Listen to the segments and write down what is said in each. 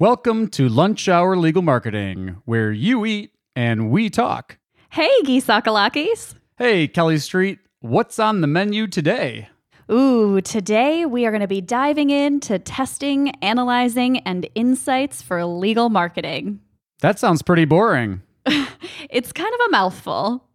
Welcome to Lunch Hour Legal Marketing, where you eat and we talk. Hey, Gyi Tsakalakis. Hey, Kelly Street, what's on the menu today? Ooh, today we are going to be diving into testing, analyzing, and insights for legal marketing. That sounds pretty boring. It's kind of a mouthful,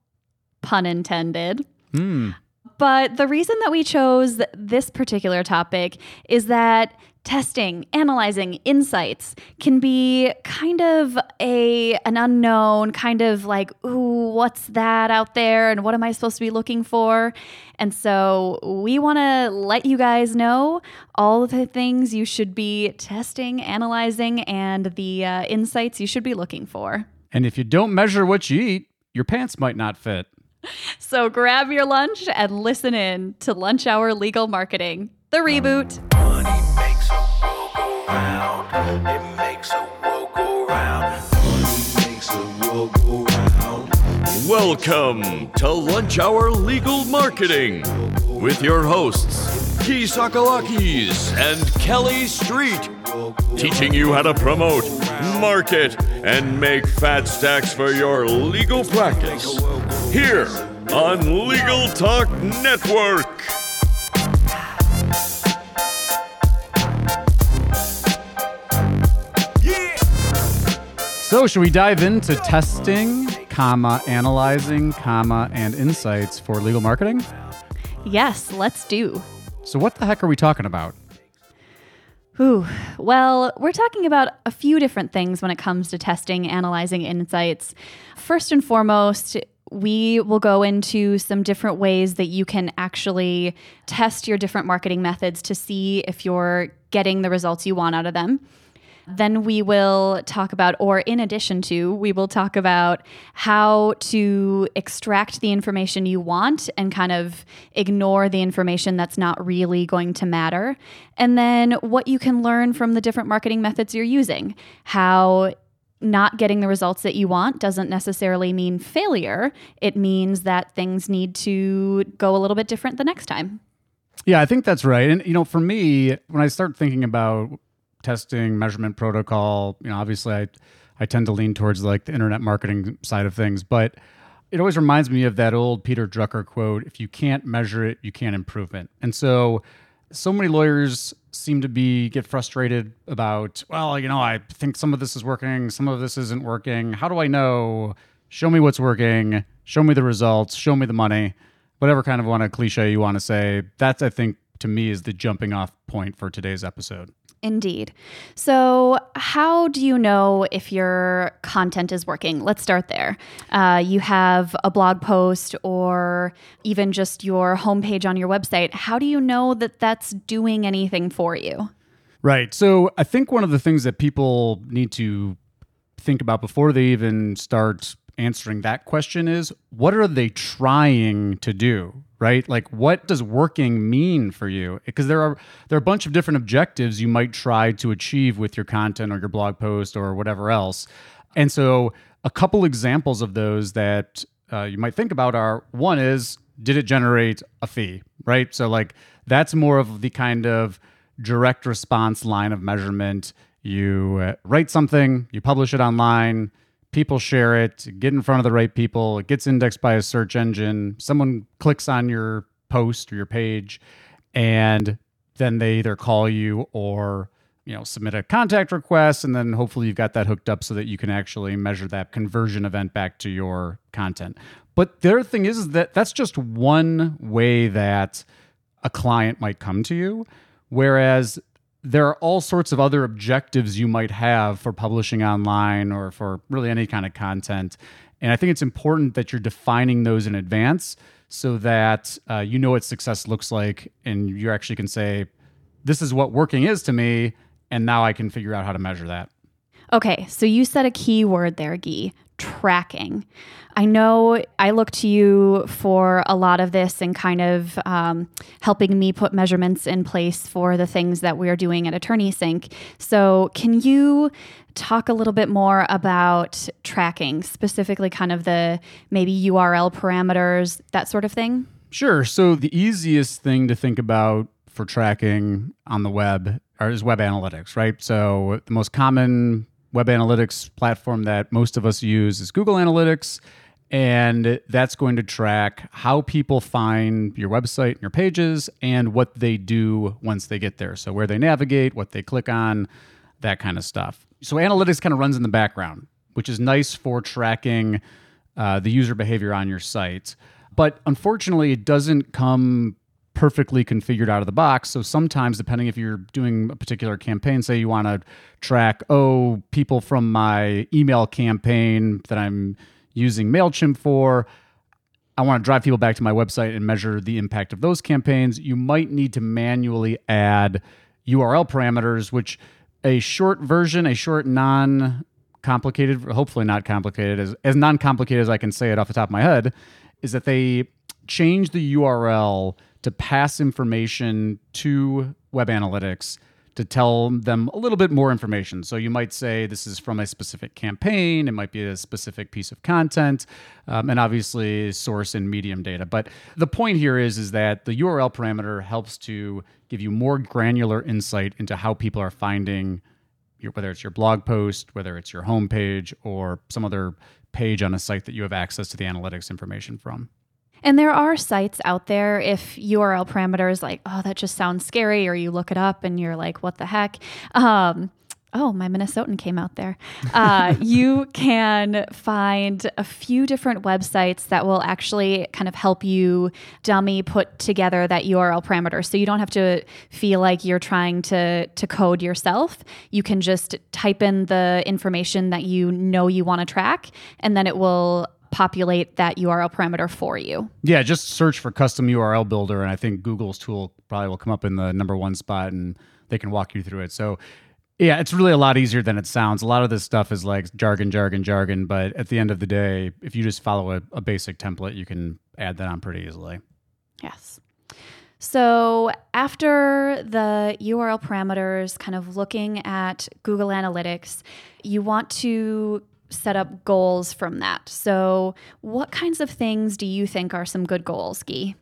pun intended. Hmm. But the reason that we chose this particular topic is that testing, analyzing insights can be kind of a an unknown, kind of like, ooh, what's that out there and what am I supposed to be looking for? And so we want to let you guys know all of the things you should be testing, analyzing, and the uh, insights you should be looking for. And if you don't measure what you eat, your pants might not fit. So grab your lunch and listen in to Lunch Hour Legal Marketing, the reboot. Money makes a world go round. It makes a world go round. Money makes a world go round. Welcome to Lunch Hour Legal Marketing with your hosts, Gyi Tsakalakis and Kelly Street, teaching you how to promote, market, and make fat stacks for your legal practice. Here on Legal Talk Network. So, should we dive into testing, comma, analyzing, comma, and insights for legal marketing? Yes, let's do. So, what the heck are we talking about? Ooh, well, we're talking about a few different things when it comes to testing, analyzing insights. First and foremost, we will go into some different ways that you can actually test your different marketing methods to see if you're getting the results you want out of them. Then we will talk about, or in addition to, we will talk about how to extract the information you want and kind of ignore the information that's not really going to matter. And then what you can learn from the different marketing methods you're using. How not getting the results that you want doesn't necessarily mean failure. It means that things need to go a little bit different the next time. Yeah, I think that's right. And you know, for me, when I start thinking about testing, measurement protocol, you know, obviously I I tend to lean towards like the internet marketing side of things, but it always reminds me of that old Peter Drucker quote, if you can't measure it, you can't improve it. And so so many lawyers seem to be get frustrated about, well, you know, I think some of this is working, some of this isn't working. How do I know? Show me what's working, show me the results, show me the money. Whatever kind of want a cliche you want to say, that's I think to me is the jumping off point for today's episode. Indeed. So, how do you know if your content is working? Let's start there. Uh, you have a blog post or even just your homepage on your website. How do you know that that's doing anything for you? Right. So, I think one of the things that people need to think about before they even start answering that question is what are they trying to do right? Like what does working mean for you? Because there are there are a bunch of different objectives you might try to achieve with your content or your blog post or whatever else. And so a couple examples of those that uh, you might think about are one is did it generate a fee right? So like that's more of the kind of direct response line of measurement. You uh, write something you publish it online people share it, get in front of the right people, it gets indexed by a search engine, someone clicks on your post or your page, and then they either call you or you know submit a contact request and then hopefully you've got that hooked up so that you can actually measure that conversion event back to your content. But the other thing is that that's just one way that a client might come to you whereas there are all sorts of other objectives you might have for publishing online or for really any kind of content. And I think it's important that you're defining those in advance so that uh, you know what success looks like and you actually can say, this is what working is to me. And now I can figure out how to measure that. Okay, so you said a key word there, Gyi tracking. I know I look to you for a lot of this and kind of um, helping me put measurements in place for the things that we're doing at AttorneySync. So, can you talk a little bit more about tracking, specifically kind of the maybe URL parameters, that sort of thing? Sure. So, the easiest thing to think about for tracking on the web is web analytics, right? So the most common web analytics platform that most of us use is Google Analytics. And that's going to track how people find your website and your pages and what they do once they get there. So, where they navigate, what they click on, that kind of stuff. So, analytics kind of runs in the background, which is nice for tracking uh, the user behavior on your site. But unfortunately, it doesn't come perfectly configured out of the box. So sometimes, depending if you're doing a particular campaign, say you want to track, oh, people from my email campaign that I'm using MailChimp for, I want to drive people back to my website and measure the impact of those campaigns, you might need to manually add URL parameters, which a short version, a short non complicated, hopefully not complicated, as, as non complicated as I can say it off the top of my head, is that they change the URL to pass information to Web Analytics to tell them a little bit more information. So you might say this is from a specific campaign, it might be a specific piece of content, um, and obviously source and medium data. But the point here is is that the URL parameter helps to give you more granular insight into how people are finding your, whether it's your blog post, whether it's your homepage, or some other page on a site that you have access to the analytics information from. And there are sites out there if URL parameters like, oh, that just sounds scary, or you look it up and you're like, what the heck? Um, oh, my Minnesotan came out there. Uh, you can find a few different websites that will actually kind of help you dummy put together that URL parameter. So you don't have to feel like you're trying to, to code yourself. You can just type in the information that you know you want to track, and then it will populate that URL parameter for you. Yeah, just search for custom URL builder, and I think Google's tool probably will come up in the number one spot, and they can walk you through it. So, yeah, it's really a lot easier than it sounds. A lot of this stuff is like jargon, jargon, jargon, but at the end of the day, if you just follow a, a basic template, you can add that on pretty easily. Yes. So, after the URL parameters, kind of looking at Google Analytics, you want to set up goals from that. So, what kinds of things do you think are some good goals, Gyi?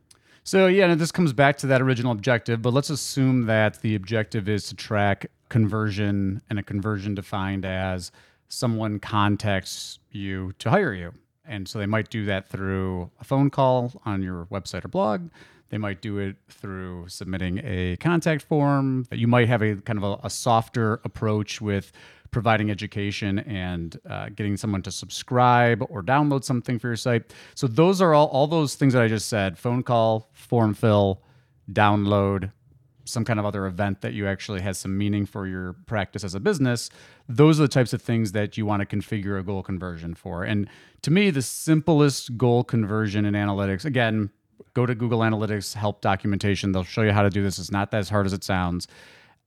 So, yeah, and this comes back to that original objective, but let's assume that the objective is to track conversion and a conversion defined as someone contacts you to hire you. And so they might do that through a phone call on your website or blog. They might do it through submitting a contact form. You might have a kind of a, a softer approach with providing education and uh, getting someone to subscribe or download something for your site. So those are all all those things that I just said: phone call, form fill, download, some kind of other event that you actually has some meaning for your practice as a business. Those are the types of things that you want to configure a goal conversion for. And to me, the simplest goal conversion in analytics, again, go to Google Analytics help documentation. They'll show you how to do this. It's not that as hard as it sounds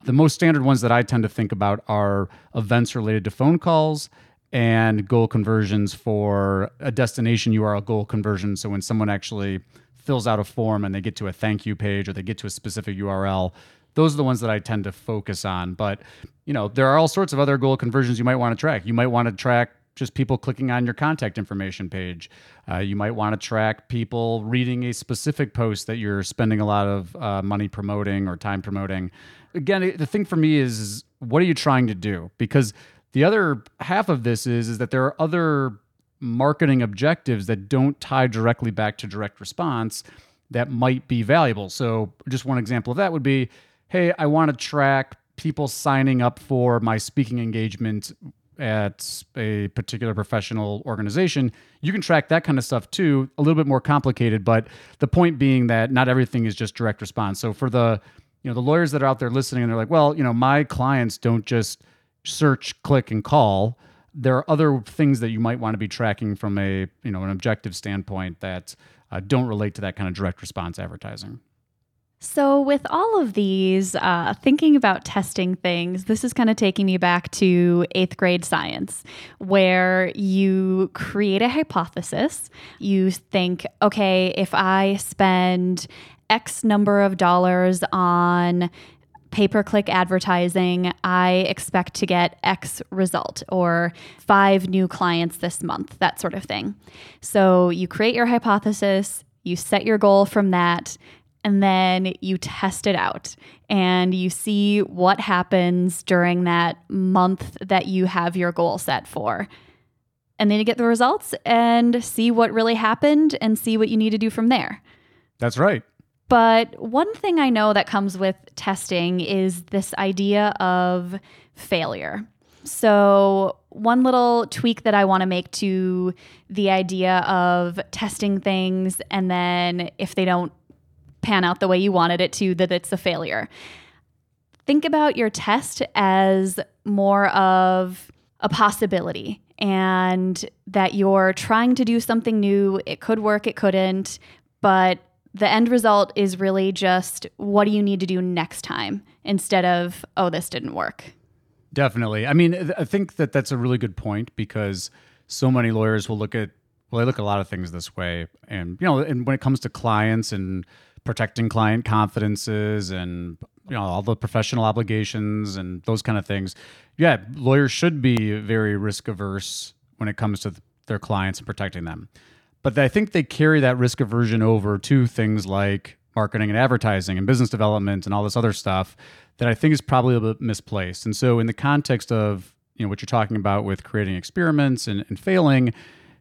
the most standard ones that I tend to think about are events related to phone calls and goal conversions for a destination URL goal conversion. So when someone actually fills out a form and they get to a thank you page or they get to a specific URL, those are the ones that I tend to focus on. But you know, there are all sorts of other goal conversions you might want to track. You might want to track just people clicking on your contact information page. Uh, you might want to track people reading a specific post that you're spending a lot of uh, money promoting or time promoting again, the thing for me is, is what are you trying to do? Because the other half of this is is that there are other marketing objectives that don't tie directly back to direct response that might be valuable. So, just one example of that would be, hey, I want to track people signing up for my speaking engagement at a particular professional organization, you can track that kind of stuff too. A little bit more complicated, but the point being that not everything is just direct response. So for the you know the lawyers that are out there listening and they're like well you know my clients don't just search click and call there are other things that you might want to be tracking from a you know an objective standpoint that uh, don't relate to that kind of direct response advertising so, with all of these, uh, thinking about testing things, this is kind of taking me back to eighth grade science, where you create a hypothesis. You think, okay, if I spend X number of dollars on pay per click advertising, I expect to get X result or five new clients this month, that sort of thing. So you create your hypothesis, you set your goal from that, and then you test it out and you see what happens during that month that you have your goal set for. And then you get the results and see what really happened and see what you need to do from there. That's right. But one thing I know that comes with testing is this idea of failure. So, one little tweak that I want to make to the idea of testing things and then if they don't pan out the way you wanted it to, that it's a failure. Think about your test as more of a possibility and that you're trying to do something new. It could work, it couldn't, but the end result is really just what do you need to do next time instead of, oh, this didn't work. Definitely. I mean, th- I think that that's a really good point because so many lawyers will look at well, they look at a lot of things this way, and you know, and when it comes to clients and protecting client confidences and you know all the professional obligations and those kind of things, yeah, lawyers should be very risk averse when it comes to th- their clients and protecting them. But I think they carry that risk aversion over to things like marketing and advertising and business development and all this other stuff that I think is probably a bit misplaced. And so, in the context of you know what you're talking about with creating experiments and, and failing,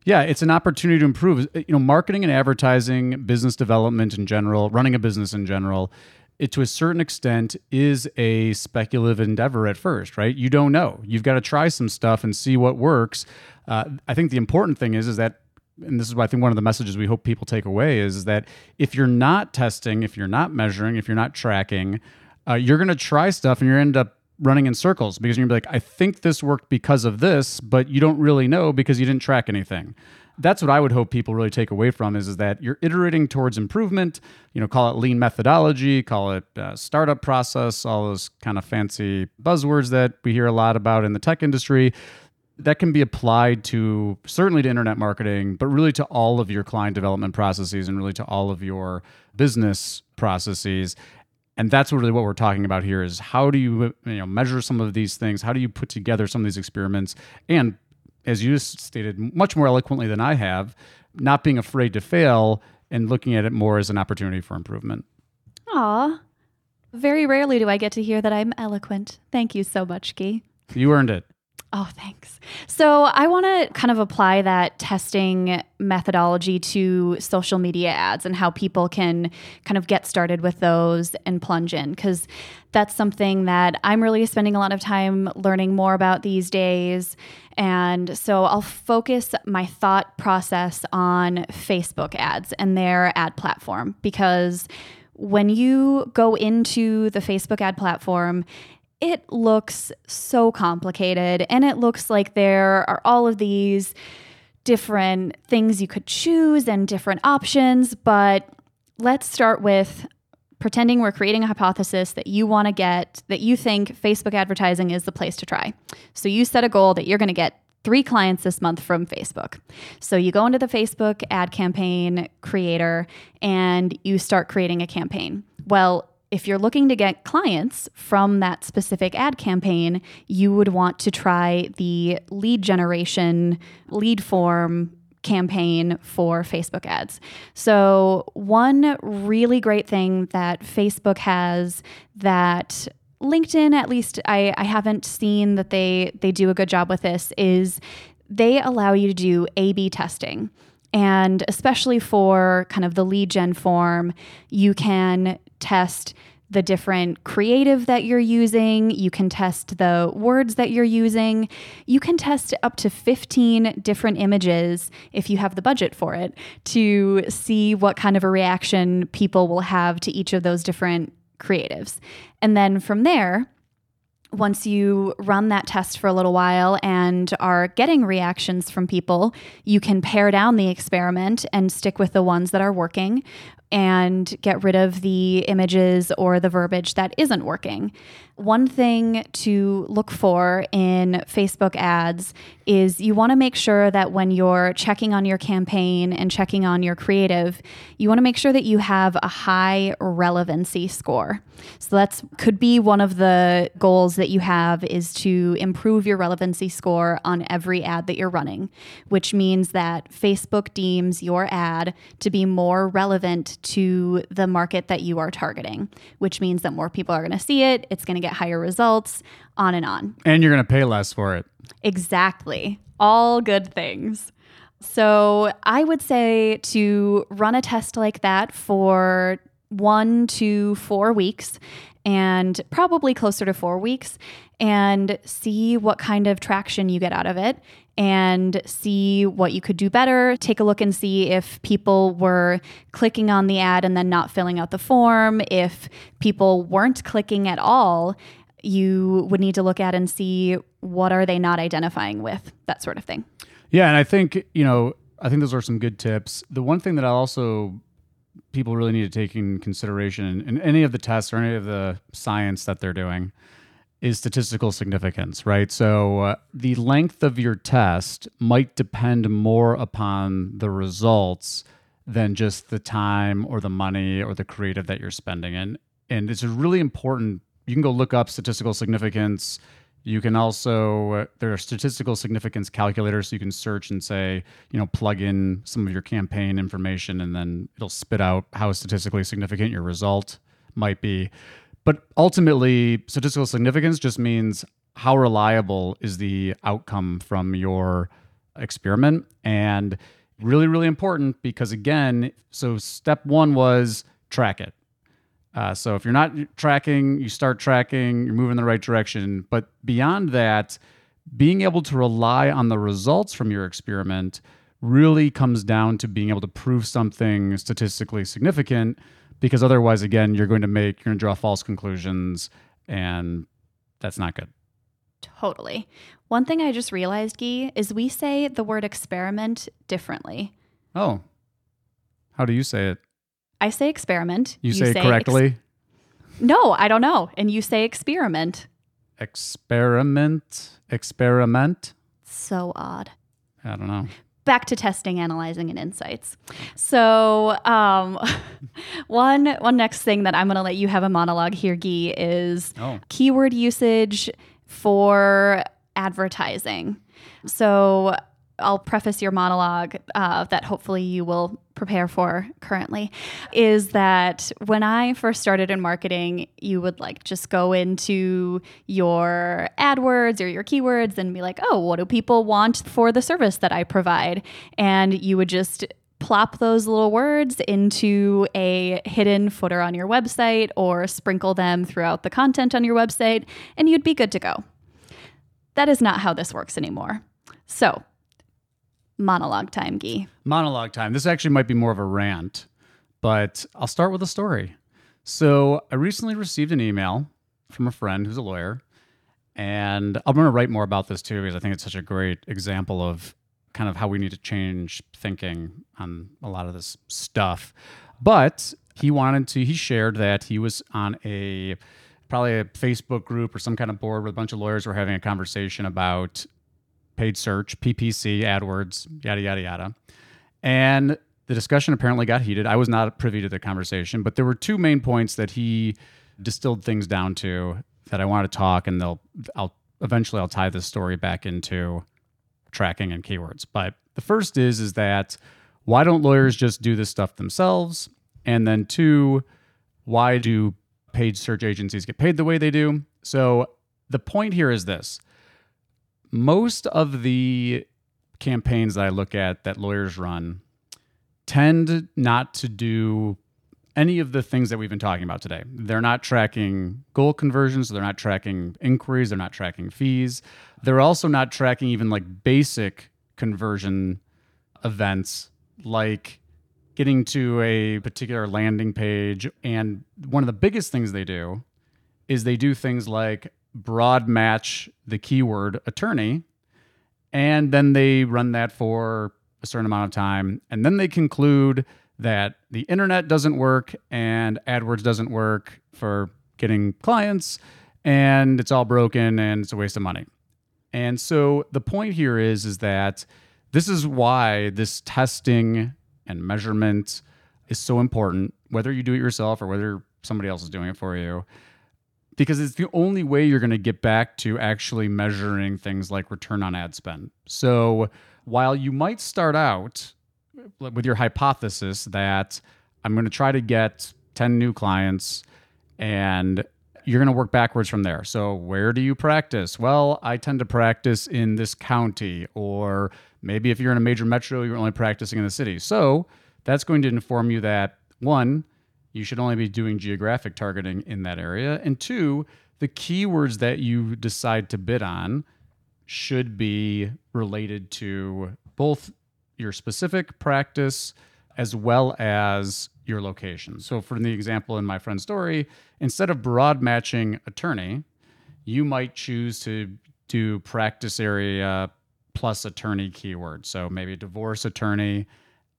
yeah, it's an opportunity to improve. You know, marketing and advertising, business development in general, running a business in general, it to a certain extent is a speculative endeavor at first, right? You don't know. You've got to try some stuff and see what works. Uh, I think the important thing is is that and this is why I think one of the messages we hope people take away is, that if you're not testing, if you're not measuring, if you're not tracking, uh, you're going to try stuff and you're end up running in circles because you're gonna be like, I think this worked because of this, but you don't really know because you didn't track anything. That's what I would hope people really take away from is, is that you're iterating towards improvement. You know, call it lean methodology, call it uh, startup process, all those kind of fancy buzzwords that we hear a lot about in the tech industry. That can be applied to certainly to internet marketing, but really to all of your client development processes and really to all of your business processes and that's really what we're talking about here is how do you you know measure some of these things how do you put together some of these experiments and as you stated much more eloquently than i have not being afraid to fail and looking at it more as an opportunity for improvement Aw. Very rarely do I get to hear that I'm eloquent. Thank you so much, Key. you earned it Oh, thanks. So, I want to kind of apply that testing methodology to social media ads and how people can kind of get started with those and plunge in because that's something that I'm really spending a lot of time learning more about these days. And so, I'll focus my thought process on Facebook ads and their ad platform because when you go into the Facebook ad platform, it looks so complicated and it looks like there are all of these different things you could choose and different options. But let's start with pretending we're creating a hypothesis that you want to get, that you think Facebook advertising is the place to try. So you set a goal that you're going to get three clients this month from Facebook. So you go into the Facebook ad campaign creator and you start creating a campaign. Well, if you're looking to get clients from that specific ad campaign, you would want to try the lead generation, lead form campaign for Facebook ads. So, one really great thing that Facebook has that LinkedIn, at least I, I haven't seen that they they do a good job with this, is they allow you to do A B testing. And especially for kind of the lead gen form, you can test the different creative that you're using. You can test the words that you're using. You can test up to 15 different images if you have the budget for it to see what kind of a reaction people will have to each of those different creatives. And then from there, once you run that test for a little while and are getting reactions from people, you can pare down the experiment and stick with the ones that are working and get rid of the images or the verbiage that isn't working. One thing to look for in Facebook ads is you want to make sure that when you're checking on your campaign and checking on your creative, you want to make sure that you have a high relevancy score. So that's could be one of the goals that you have is to improve your relevancy score on every ad that you're running, which means that Facebook deems your ad to be more relevant to the market that you are targeting, which means that more people are going to see it, it's going to get higher results, on and on. And you're going to pay less for it. Exactly. All good things. So I would say to run a test like that for one to four weeks and probably closer to four weeks and see what kind of traction you get out of it and see what you could do better. Take a look and see if people were clicking on the ad and then not filling out the form. If people weren't clicking at all, you would need to look at and see what are they not identifying with, that sort of thing. Yeah, and I think you know, I think those are some good tips. The one thing that I also people really need to take in consideration in, in any of the tests or any of the science that they're doing is statistical significance, right? So uh, the length of your test might depend more upon the results than just the time or the money or the creative that you're spending. And and it's really important. You can go look up statistical significance. You can also uh, there are statistical significance calculators, so you can search and say, you know, plug in some of your campaign information, and then it'll spit out how statistically significant your result might be. But ultimately, statistical significance just means how reliable is the outcome from your experiment, and really, really important because again, so step one was track it. Uh, so if you're not tracking, you start tracking, you're moving in the right direction. But beyond that, being able to rely on the results from your experiment really comes down to being able to prove something statistically significant because otherwise again you're going to make you're going to draw false conclusions and that's not good Totally. One thing I just realized, Gyi, is we say the word experiment differently. oh how do you say it I say experiment. you, say, it ex- correctly no, I don't know. And you say experiment. experiment experiment So odd. i don't know back to testing, analyzing, and insights. So, um, one one next thing that I'm going to let you have a monologue here, Gyi, is oh keyword usage for advertising. So, I'll preface your monologue uh, that hopefully you will prepare for currently is that when I first started in marketing, you would like just go into your AdWords or your keywords and be like, oh, what do people want for the service that I provide? And you would just plop those little words into a hidden footer on your website or sprinkle them throughout the content on your website, and you'd be good to go. That is not how this works anymore. So, monologue time, Gyi. monologue time. This actually might be more of a rant, but I'll start with a story. So, I recently received an email from a friend who's a lawyer, and I'm going to write more about this too because I think it's such a great example of kind of how we need to change thinking on a lot of this stuff. But he wanted to, he shared that he was on a probably a Facebook group or some kind of board with a bunch of lawyers were having a conversation about paid search, PPC, AdWords, yada, yada, yada. And the discussion apparently got heated. I was not privy to the conversation, but there were two main points that he distilled things down to that I want to talk, and they'll, I'll eventually I'll tie this story back into tracking and keywords. But the first is is that why don't lawyers just do this stuff themselves? And then two, why do paid search agencies get paid the way they do? So the point here is this most of the campaigns that I look at that lawyers run tend not to do any of the things that we've been talking about today. They're not tracking goal conversions, they're not tracking inquiries, they're not tracking fees. They're also not tracking even like basic conversion events like getting to a particular landing page and one of the biggest things they do is they do things like broad match the keyword attorney and then they run that for a certain amount of time and then they conclude that the internet doesn't work and AdWords doesn't work for getting clients and it's all broken and it's a waste of money. And so the point here is is that this is why this testing and measurement is so important whether you do it yourself or whether somebody else is doing it for you because it's the only way you're going to get back to actually measuring things like return on ad spend. So while you might start out with your hypothesis that I'm going to try to get 10 new clients and you're going to work backwards from there. So, where do you practice? Well, I tend to practice in this county, or maybe if you're in a major metro, you're only practicing in the city. So, that's going to inform you that one, you should only be doing geographic targeting in that area, and two, the keywords that you decide to bid on should be related to both your specific practice as well as your location. So, for the example in my friend's story, instead of broad matching attorney, you might choose to do practice area plus attorney keyword. So, maybe divorce attorney,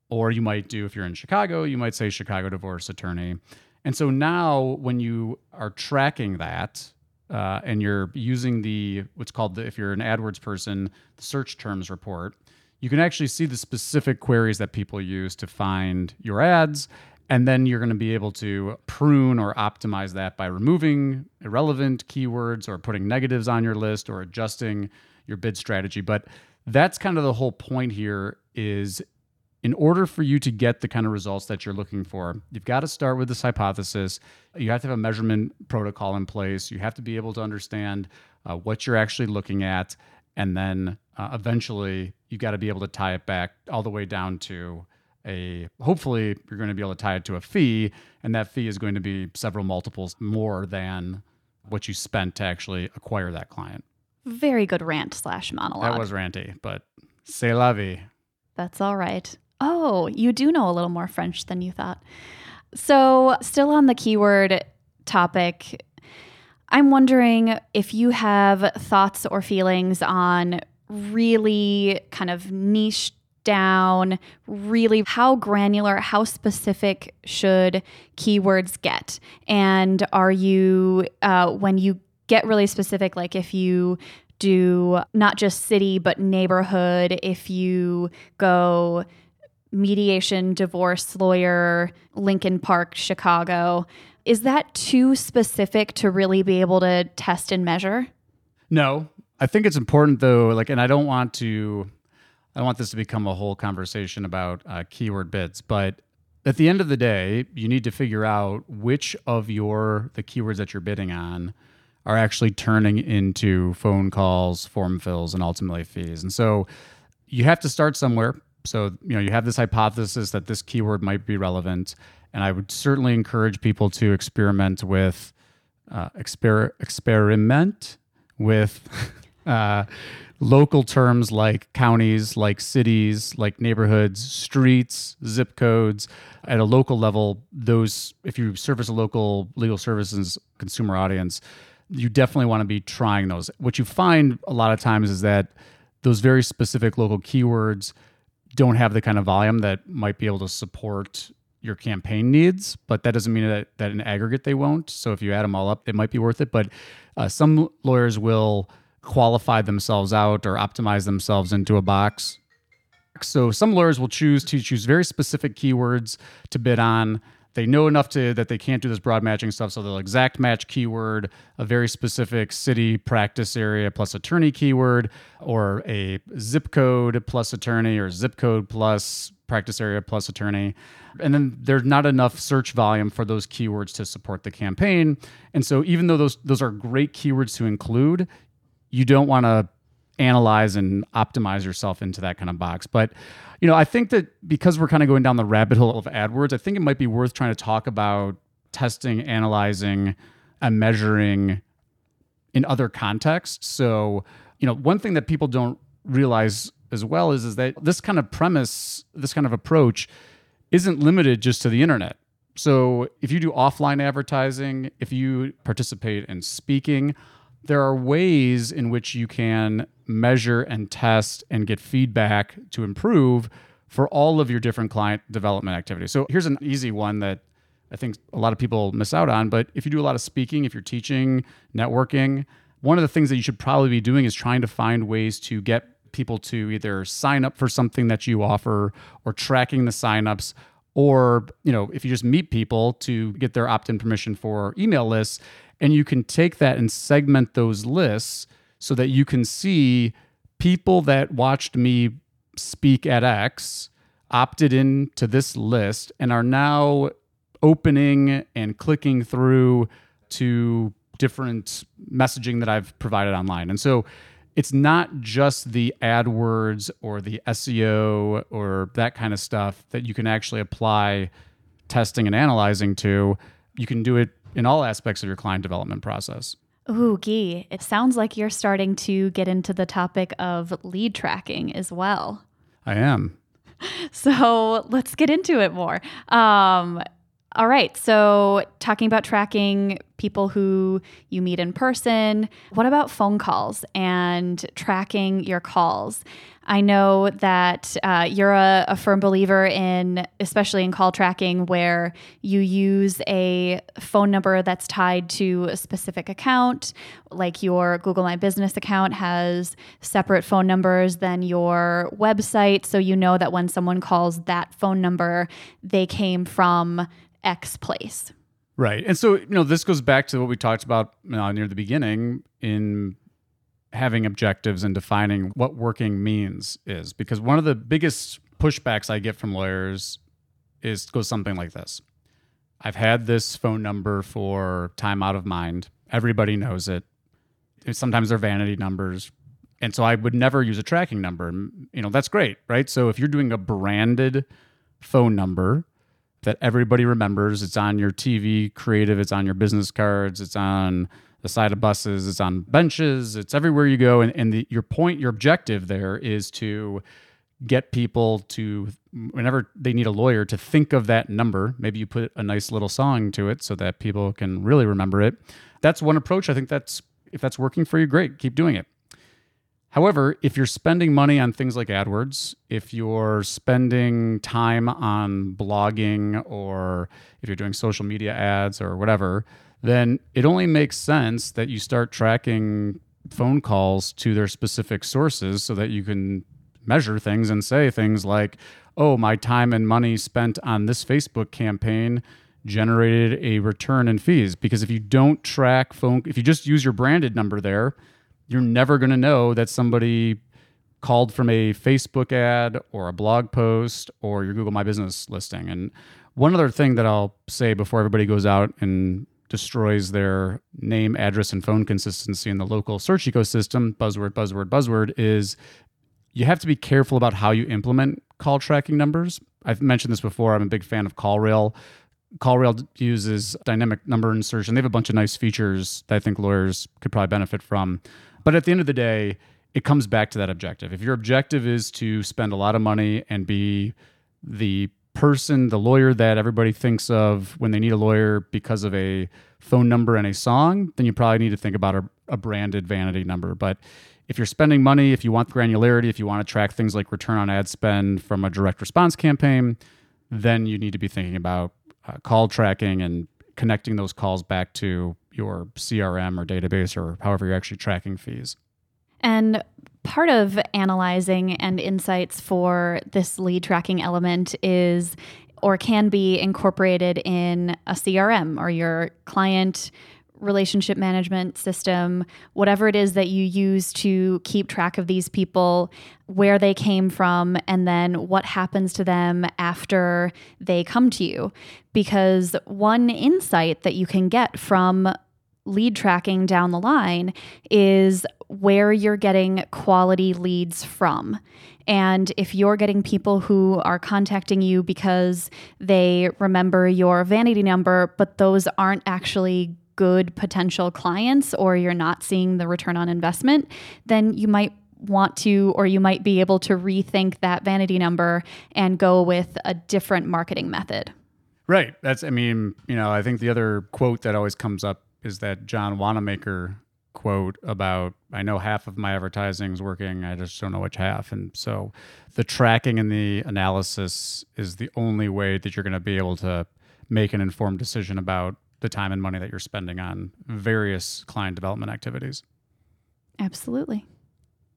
or you might do, if you're in Chicago, you might say Chicago divorce attorney. And so now, when you are tracking that, uh, and you're using the what's called the if you're an AdWords person, the search terms report, you can actually see the specific queries that people use to find your ads. And then you're going to be able to prune or optimize that by removing irrelevant keywords or putting negatives on your list or adjusting your bid strategy. But that's kind of the whole point here is in order for you to get the kind of results that you're looking for, you've got to start with this hypothesis. You have to have a measurement protocol in place. You have to be able to understand uh, what you're actually looking at. And then uh, eventually, you've got to be able to tie it back all the way down to a hopefully, you're going to be able to tie it to a fee. And that fee is going to be several multiples more than what you spent to actually acquire that client. Very good rant slash monologue. That was ranty, but c'est la vie. That's all right. Oh, you do know a little more French than you thought. So, still on the keyword topic, I'm wondering if you have thoughts or feelings on really kind of niche down, really how granular, how specific should keywords get? And are you, uh, when you get really specific, like if you do not just city, but neighborhood, if you go mediation, divorce lawyer, Lincoln Park, Chicago. Is that too specific to really be able to test and measure? No, I think it's important though. Like, and I don't want to, I don't want this to become a whole conversation about uh, keyword bids, but at the end of the day, you need to figure out which of your the keywords that you're bidding on are actually turning into phone calls, form fills, and ultimately fees. And so you have to start somewhere. So, you know, you have this hypothesis that this keyword might be relevant. And I would certainly encourage people to experiment with, uh, exper- experiment with uh, local terms like counties, like cities, like neighborhoods, streets, zip codes. At a local level, those, if you service a local legal services consumer audience, you definitely want to be trying those. What you find a lot of times is that those very specific local keywords don't have the kind of volume that might be able to support your campaign needs, but that doesn't mean that, that in aggregate they won't. So if you add them all up, it might be worth it. But uh, some lawyers will qualify themselves out or optimize themselves into a box. So some lawyers will choose to choose very specific keywords to bid on they know enough to that they can't do this broad matching stuff. So they'll exact match keyword a very specific city practice area plus attorney keyword or a zip code plus attorney or zip code plus practice area plus attorney. And then there's not enough search volume for those keywords to support the campaign. And so even though those those are great keywords to include you don't want to analyze and optimize yourself into that kind of box but you know, I think that because we're kind of going down the rabbit hole of AdWords, I think it might be worth trying to talk about testing, analyzing, and measuring in other contexts. So, you know, one thing that people don't realize as well is, is that this kind of premise, this kind of approach isn't limited just to the internet. So, if you do offline advertising, if you participate in speaking, there are ways in which you can measure and test and get feedback to improve for all of your different client development activities. So here's an easy one that I think a lot of people miss out on. But if you do a lot of speaking, if you're teaching, networking, one of the things that you should probably be doing is trying to find ways to get people to either sign up for something that you offer or tracking the signups or you know if you just meet people to get their opt-in permission for email lists and you can take that and segment those lists so that you can see people that watched me speak at X opted in to this list and are now opening and clicking through to different messaging that I've provided online. And so it's not just the AdWords or the SEO or that kind of stuff that you can actually apply testing and analyzing to. You can do it in all aspects of your client development process. Ooh, Gee, it sounds like you're starting to get into the topic of lead tracking as well. I am. So let's get into it more. Um, all right. So, talking about tracking people who you meet in person, what about phone calls and tracking your calls? I know that uh, you're a, a firm believer in, especially in call tracking, where you use a phone number that's tied to a specific account, like your Google My Business account has separate phone numbers than your website. So you know that when someone calls that phone number, they came from X place. Right. And so, you know, this goes back to what we talked about uh, near the beginning in having objectives and defining what working means is because one of the biggest pushbacks I get from lawyers is goes something like this. I've had this phone number for time out of mind. Everybody knows it. Sometimes they're vanity numbers. And so I would never use a tracking number. You know, that's great, right? So if you're doing a branded phone number, that everybody remembers. It's on your TV creative, it's on your business cards, it's on the side of buses, it's on benches, it's everywhere you go. And, and the, your point, your objective there is to get people to, whenever they need a lawyer, to think of that number. Maybe you put a nice little song to it so that people can really remember it. That's one approach. I think that's, if that's working for you, great, keep doing it. However, if you're spending money on things like AdWords, if you're spending time on blogging, or if you're doing social media ads or whatever, then it only makes sense that you start tracking phone calls to their specific sources so that you can measure things and say things like, oh, my time and money spent on this Facebook campaign generated a return in fees. Because if you don't track phone, if you just use your branded number there, you're never going to know that somebody called from a Facebook ad or a blog post or your Google My Business listing. And one other thing that I'll say before everybody goes out and destroys their name, address, and phone consistency in the local search ecosystem, buzzword, buzzword, buzzword, is you have to be careful about how you implement call tracking numbers. I've mentioned this before. I'm a big fan of CallRail. CallRail uses dynamic number insertion. They have a bunch of nice features that I think lawyers could probably benefit from. But at the end of the day, it comes back to that objective. If your objective is to spend a lot of money and be the person, the lawyer that everybody thinks of when they need a lawyer because of a phone number and a song, then you probably need to think about a, a branded vanity number. But if you're spending money, if you want granularity, if you want to track things like return on ad spend from a direct response campaign, then you need to be thinking about uh, call tracking and connecting those calls back to your CRM or database or however you're actually tracking fees. And part of analyzing and insights for this lead tracking element is or can be incorporated in a CRM or your client relationship management system, whatever it is that you use to keep track of these people, where they came from, and then what happens to them after they come to you. Because one insight that you can get from lead tracking down the line is where you're getting quality leads from. And if you're getting people who are contacting you because they remember your vanity number, but those aren't actually good potential clients or you're not seeing the return on investment, then you might want to or you might be able to rethink that vanity number and go with a different marketing method. Right. That's, I mean, you know, I think the other quote that always comes up is that John Wanamaker quote about I know half of my advertising is working, I just don't know which half. And so the tracking and the analysis is the only way that you're going to be able to make an informed decision about the time and money that you're spending on various client development activities. Absolutely.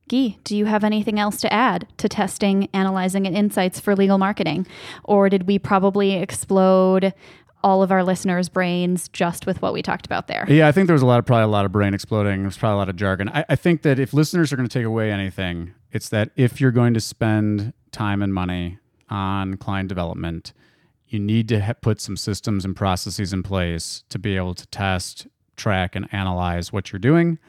Gyi, do you have anything else to add to testing, analyzing, and insights for legal marketing? Or did we probably explode all of our listeners' brains just with what we talked about there? Yeah, I think there was a lot of probably a lot of brain exploding. There's probably a lot of jargon. I, I think that if listeners are going to take away anything, it's that if you're going to spend time and money on client development, you need to ha- put some systems and processes in place to be able to test, track, and analyze what you're doing.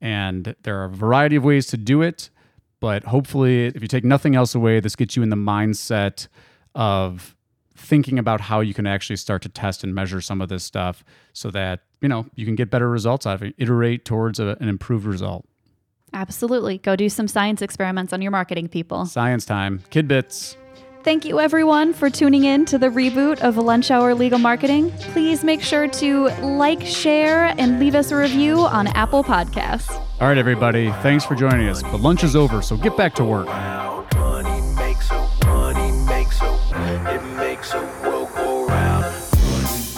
And there are a variety of ways to do it. But hopefully, if you take nothing else away, this gets you in the mindset of thinking about how you can actually start to test and measure some of this stuff so that, you know, you can get better results out of it, iterate towards a, an improved result. Absolutely. Go do some science experiments on your marketing people. Science time. Kid bits. Thank you, everyone, for tuning in to the reboot of Lunch Hour Legal Marketing. Please make sure to like, share, and leave us a review on Apple Podcasts. All right, everybody. Thanks for joining us. But lunch is over, so get back to work.